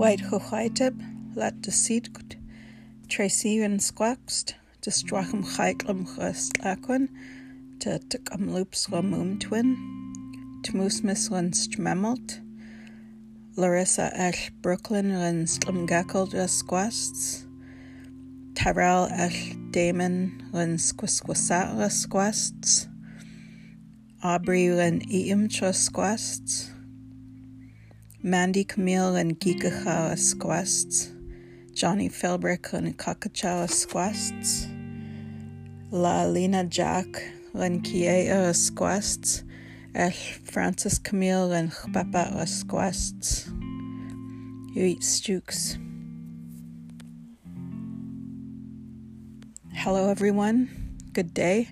White Hochaitib, Lat de Sidgut, Tracy and Squaxt, de Strachum Chaiklum Chestlakun, te Tukam Loops Ramum Twin, Tmus Mislin Stmemelt, Larissa Ash Brooklyn Lin Slumgackle Squasts, Tyrell Ash Damon Lin Squisquisat Squasts, Aubrey Lin Eam Squasts, Mandy Camille and Gikacha Squasts, Johnny Philbrick and Kakacha Squasts, La Lina Jack and Kiea Squasts, El Francis Camille and Papa Squasts. You eat stooks. Hello, everyone. Good day.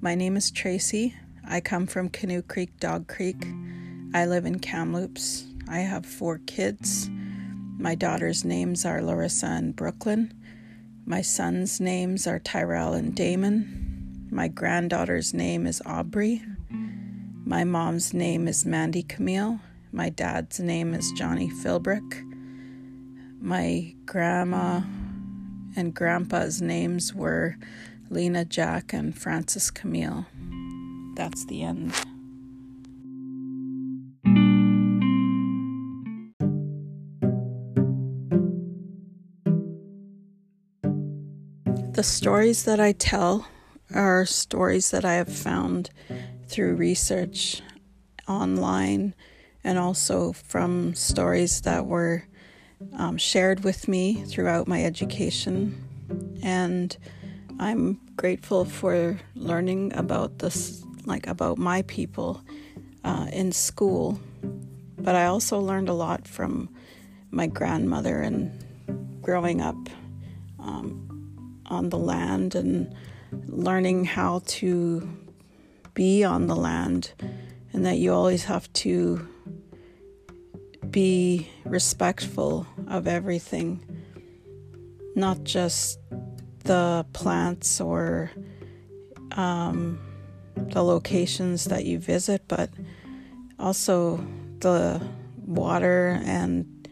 My name is Tracy. I come from Canoe Creek, Dog Creek. I live in Kamloops, I have four kids. My daughter's names are Larissa and Brooklyn. My son's names are Tyrell and Damon. My granddaughter's name is Aubrey. My mom's name is Mandy Camille. My dad's name is Johnny Philbrick. My grandma and grandpa's names were Lena Jack and Francis Camille. That's the end. The stories that I tell are stories that I have found through research online and also from stories that were um, shared with me throughout my education. And I'm grateful for learning about this, like about my people uh, in school. But I also learned a lot from my grandmother and growing up um, on the land and learning how to be on the land, and that you always have to be respectful of everything, not just the plants or um, the locations that you visit, but also the water and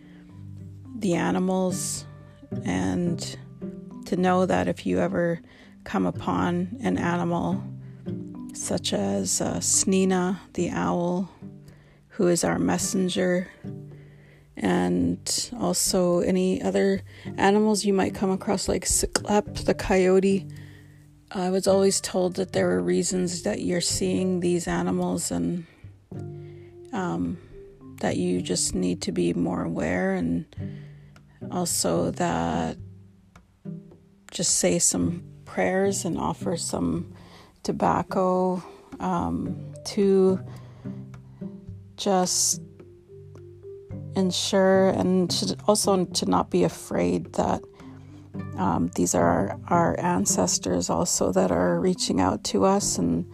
the animals and to know that if you ever come upon an animal such as uh, Snina the owl, who is our messenger, and also any other animals you might come across, like Siklep the coyote. I was always told that there are reasons that you're seeing these animals and um, that you just need to be more aware, and also that just say some prayers and offer some tobacco um, to just ensure and to also to not be afraid that um, these are our ancestors also that are reaching out to us and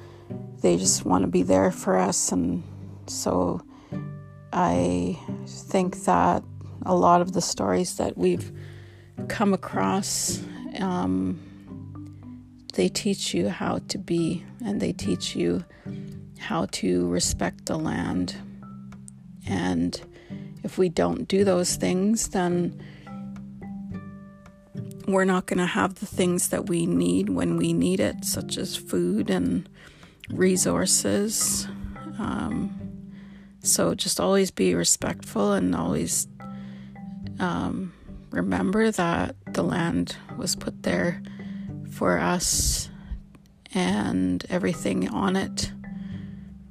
they just want to be there for us. And so i think that a lot of the stories that we've come across um, they teach you how to be and they teach you how to respect the land. And if we don't do those things, then we're not going to have the things that we need when we need it, such as food and resources. Um, so just always be respectful and always um, remember that the land was put there for us and everything on it,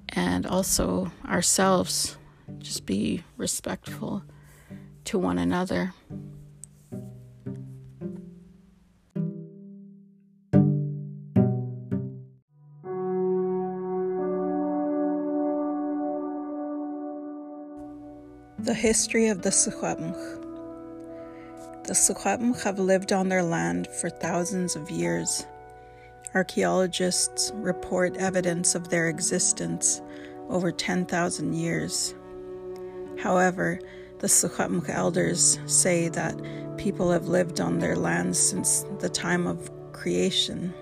and also ourselves. Just be respectful to one another. The history of the Secwepemc. The Secwepemc have lived on their land for thousands of years. Archaeologists report evidence of their existence over 10,000 years. However, the Secwepemc elders say that people have lived on their lands since the time of creation.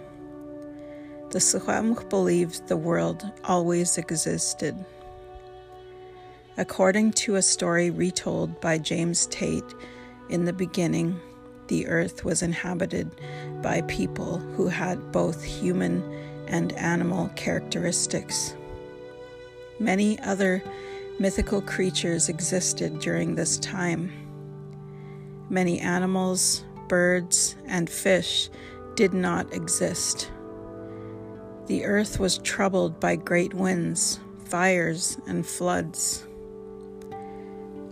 The Secwepemc believed the world always existed. According to a story retold by James Tate, in the beginning, the earth was inhabited by people who had both human and animal characteristics. Many other mythical creatures existed during this time. Many animals, birds, and fish did not exist. The earth was troubled by great winds, fires, and floods.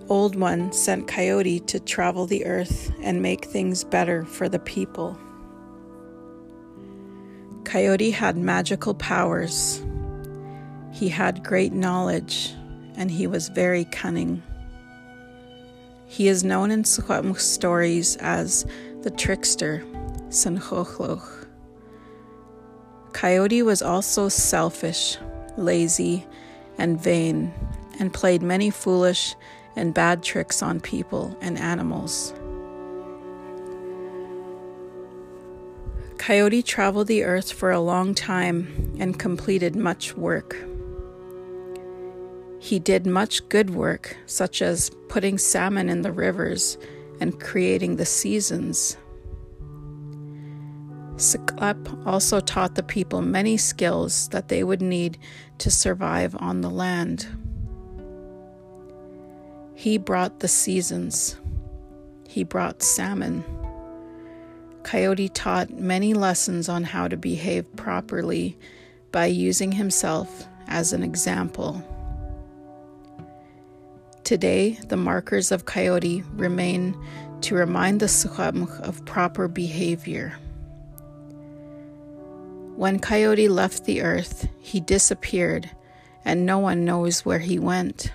Old One sent Coyote to travel the earth and make things better for the people. Coyote had magical powers. He had great knowledge and he was very cunning. He is known in Secwepemc stories as the trickster, Sanchochloch. Coyote was also selfish, lazy, and vain, and played many foolish and bad tricks on people and animals. Coyote traveled the earth for a long time and completed much work. He did much good work, such as putting salmon in the rivers and creating the seasons. Seclep also taught the people many skills that they would need to survive on the land. He brought the seasons. He brought salmon. Coyote taught many lessons on how to behave properly by using himself as an example. Today, the markers of Coyote remain to remind the Secwepemc of proper behavior. When Coyote left the earth, he disappeared, and no one knows where he went.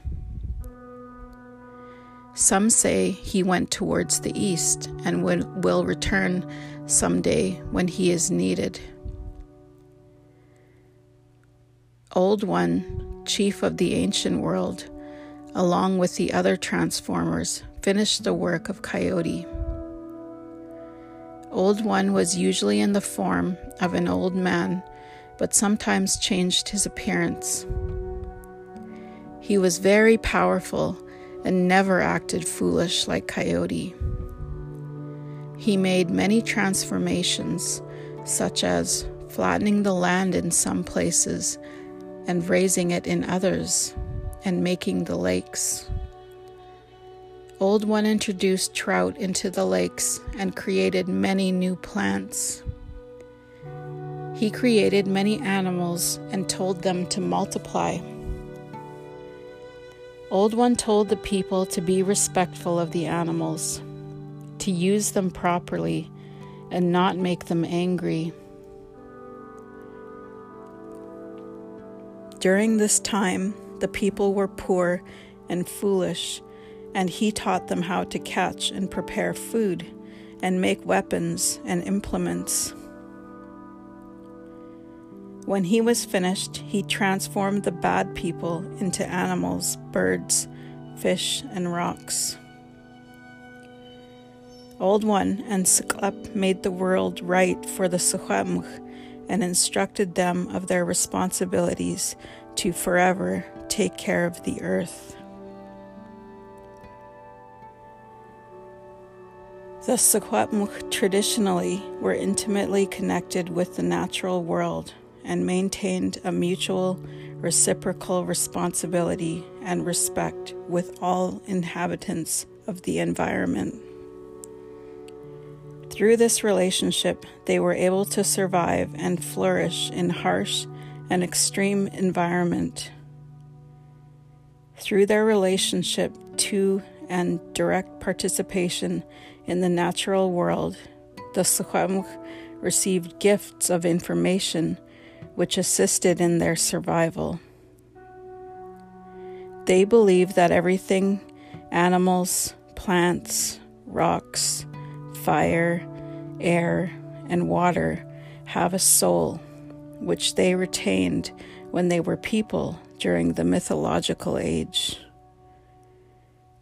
Some say he went towards the east and will return someday when he is needed. Old One, chief of the ancient world, along with the other transformers, finished the work of Coyote. Old One was usually in the form of an old man, but sometimes changed his appearance. He was very powerful and never acted foolish like Coyote. He made many transformations, such as flattening the land in some places and raising it in others, and making the lakes. Old One introduced trout into the lakes and created many new plants. He created many animals and told them to multiply. Old One told the people to be respectful of the animals, to use them properly, and not make them angry. During this time, the people were poor and foolish, and he taught them how to catch and prepare food and make weapons and implements. When he was finished, he transformed the bad people into animals, birds, fish, and rocks. Old One and Seclep made the world right for the Secwepemc and instructed them of their responsibilities to forever take care of the earth. The Secwepemc traditionally were intimately connected with the natural world and maintained a mutual, reciprocal responsibility and respect with all inhabitants of the environment. Through this relationship, they were able to survive and flourish in harsh and extreme environment. Through their relationship to and direct participation in the natural world, the Secwepemc received gifts of information which assisted in their survival. They believe that everything animals, plants, rocks, fire, air, and water have a soul, which they retained when they were people during the mythological age.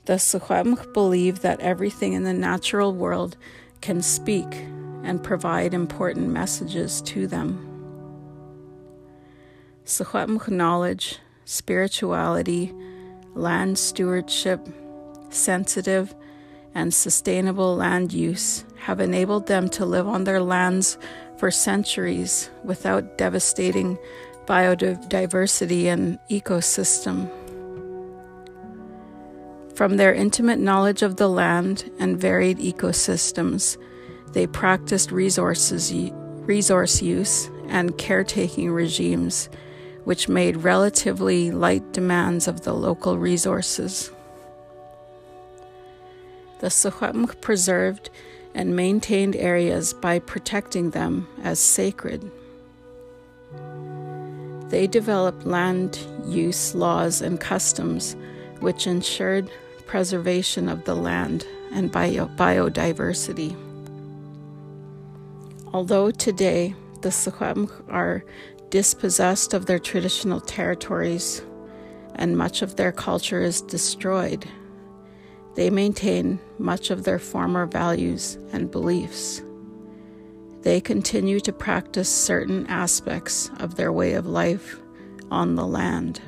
The Secwepemc believe that everything in the natural world can speak and provide important messages to them. Secwepemc knowledge, spirituality, land stewardship, sensitive, and sustainable land use have enabled them to live on their lands for centuries without devastating biodiversity and ecosystem. From their intimate knowledge of the land and varied ecosystems, they practiced resources, resource use and caretaking regimes, which made relatively light demands of the local resources. The Secwepemc preserved and maintained areas by protecting them as sacred. They developed land use laws and customs which ensured preservation of the land and bio- biodiversity. Although today the Secwepemc are dispossessed of their traditional territories and much of their culture is destroyed, they maintain much of their former values and beliefs. They continue to practice certain aspects of their way of life on the land.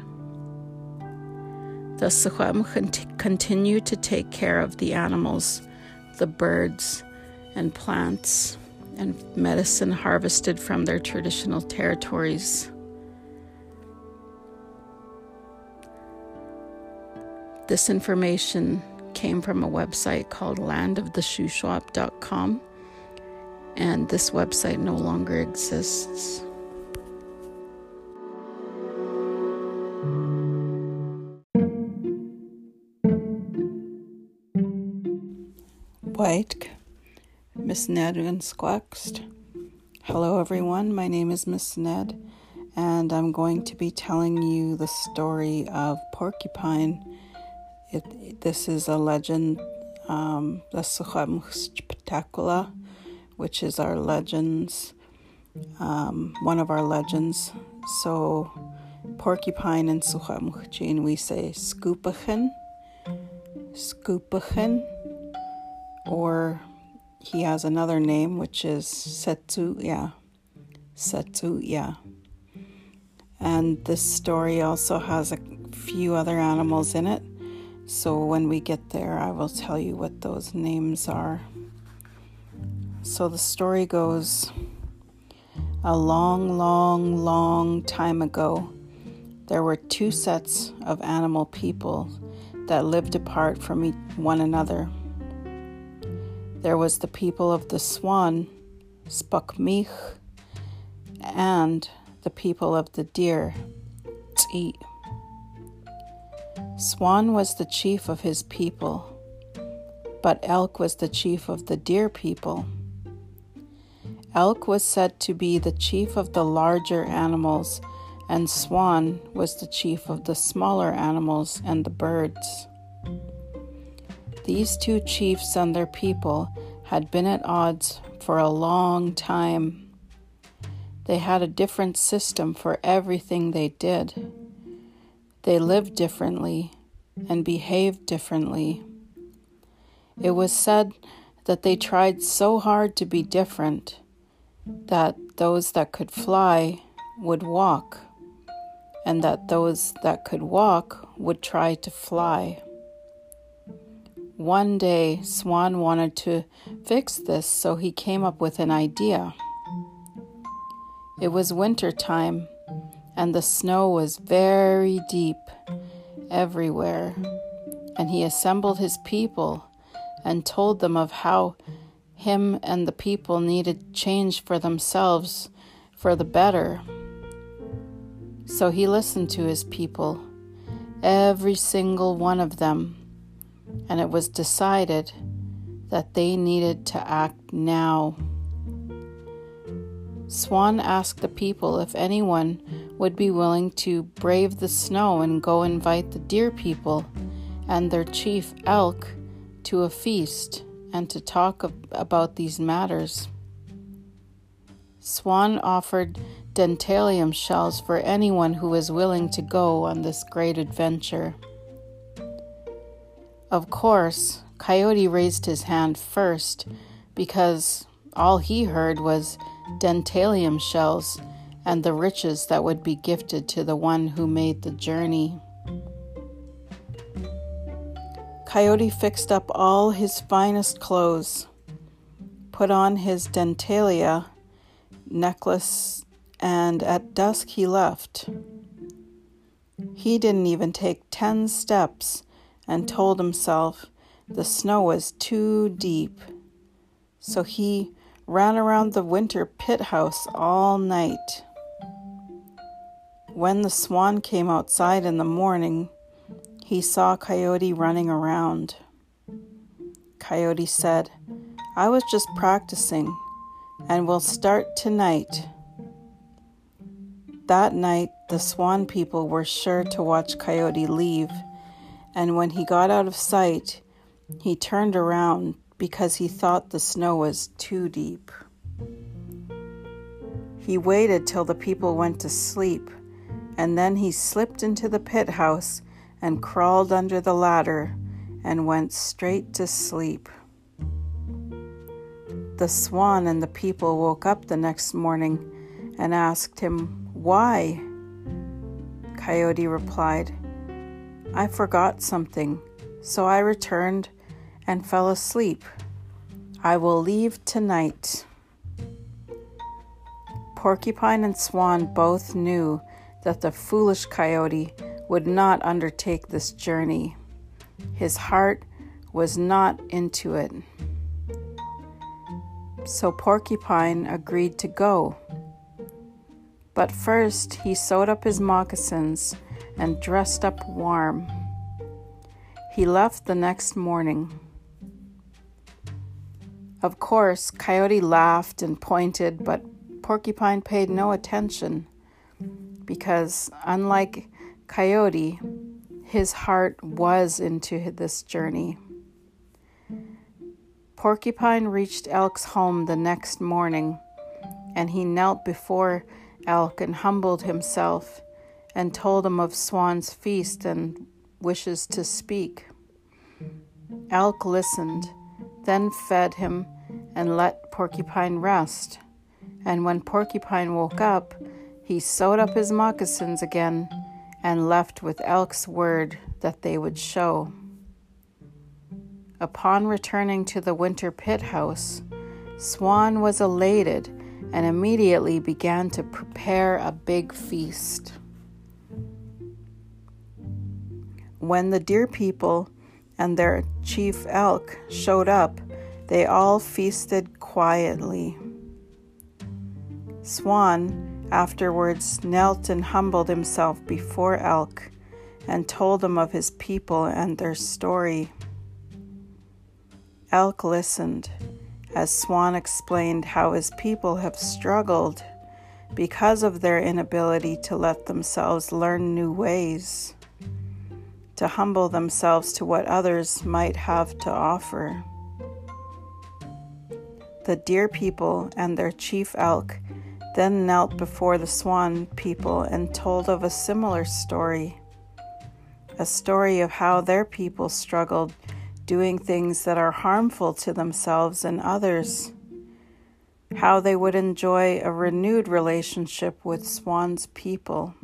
The Secwepemc continue to take care of the animals, the birds, and plants, and medicine harvested from their traditional territories. This information came from a website called landoftheshuswap.com, and this website no longer exists. White, Miss Ned and Squaxed. Hello, everyone. My name is Miss Ned, and I'm going to be telling you the story of Porcupine it, this is a legend, um, the Sukham Spectacula, which is our legends, um, one of our legends. So, porcupine in Sukham we say Scoopachen, Scoopachen, or he has another name which is Setsuya, Setsuya. And this story also has a few other animals in it. So when we get there, I will tell you what those names are. So the story goes a long, long, long time ago, there were two sets of animal people that lived apart from one another. There was the people of the swan, Spokmich, and the people of the deer, Tzi. Swan was the chief of his people, but Elk was the chief of the deer people. Elk was said to be the chief of the larger animals, and Swan was the chief of the smaller animals and the birds. These two chiefs and their people had been at odds for a long time. They had a different system for everything they did. They lived differently and behaved differently. It was said that they tried so hard to be different that those that could fly would walk, and that those that could walk would try to fly. One day, Swan wanted to fix this, so he came up with an idea. It was winter time, and the snow was very deep everywhere. And he assembled his people and told them of how him and the people needed change for themselves for the better. So he listened to his people, every single one of them, and it was decided that they needed to act now. Swan asked the people if anyone would be willing to brave the snow and go invite the deer people and their chief elk to a feast and to talk about these matters. Swan offered dentalium shells for anyone who was willing to go on this great adventure. Of course, Coyote raised his hand first because all he heard was dentalium shells, and the riches that would be gifted to the one who made the journey. Coyote fixed up all his finest clothes, put on his dentalia necklace, and at dusk he left. He didn't even take ten steps and told himself the snow was too deep. So he ran around the winter pit house all night. When the swan came outside in the morning, he saw Coyote running around. Coyote said, I was just practicing and we'll start tonight. That night, the swan people were sure to watch Coyote leave, and when he got out of sight, he turned around because he thought the snow was too deep. He waited till the people went to sleep, and then he slipped into the pit house and crawled under the ladder and went straight to sleep. The swan and the people woke up the next morning and asked him, Why? Coyote replied, I forgot something, so I returned and fell asleep. I will leave tonight. Porcupine and Swan both knew that the foolish coyote would not undertake this journey. His heart was not into it so Porcupine agreed to go. But first, he sewed up his moccasins and dressed up warm. He left the next morning. Of course, Coyote laughed and pointed, but Porcupine paid no attention because, unlike Coyote, his heart was into this journey. Porcupine reached Elk's home the next morning, and he knelt before Elk and humbled himself and told him of Swan's feast and wishes to speak. Elk listened, then fed him and let Porcupine rest. And when Porcupine woke up, he sewed up his moccasins again and left with Elk's word that they would show. Upon returning to the winter pit house, Swan was elated and immediately began to prepare a big feast. When the deer people and their chief elk showed up, they all feasted quietly. Swan afterwards knelt and humbled himself before Elk and told him of his people and their story. Elk listened as Swan explained how his people have struggled because of their inability to let themselves learn new ways, to humble themselves to what others might have to offer. The deer people and their chief elk then knelt before the swan people and told of a similar story a story of how their people struggled doing things that are harmful to themselves and others, how they would enjoy a renewed relationship with Swan's people.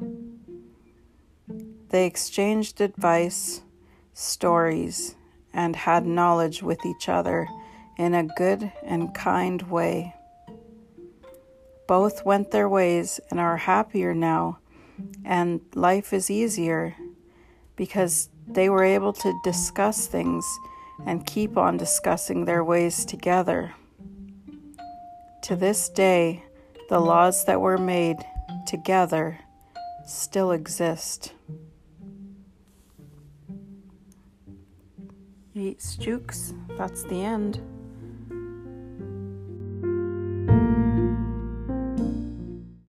They exchanged advice, stories, and had knowledge with each other in a good and kind way. Both went their ways and are happier now, and life is easier because they were able to discuss things and keep on discussing their ways together. To this day, the laws that were made together still exist. Eat Jukes, that's the end.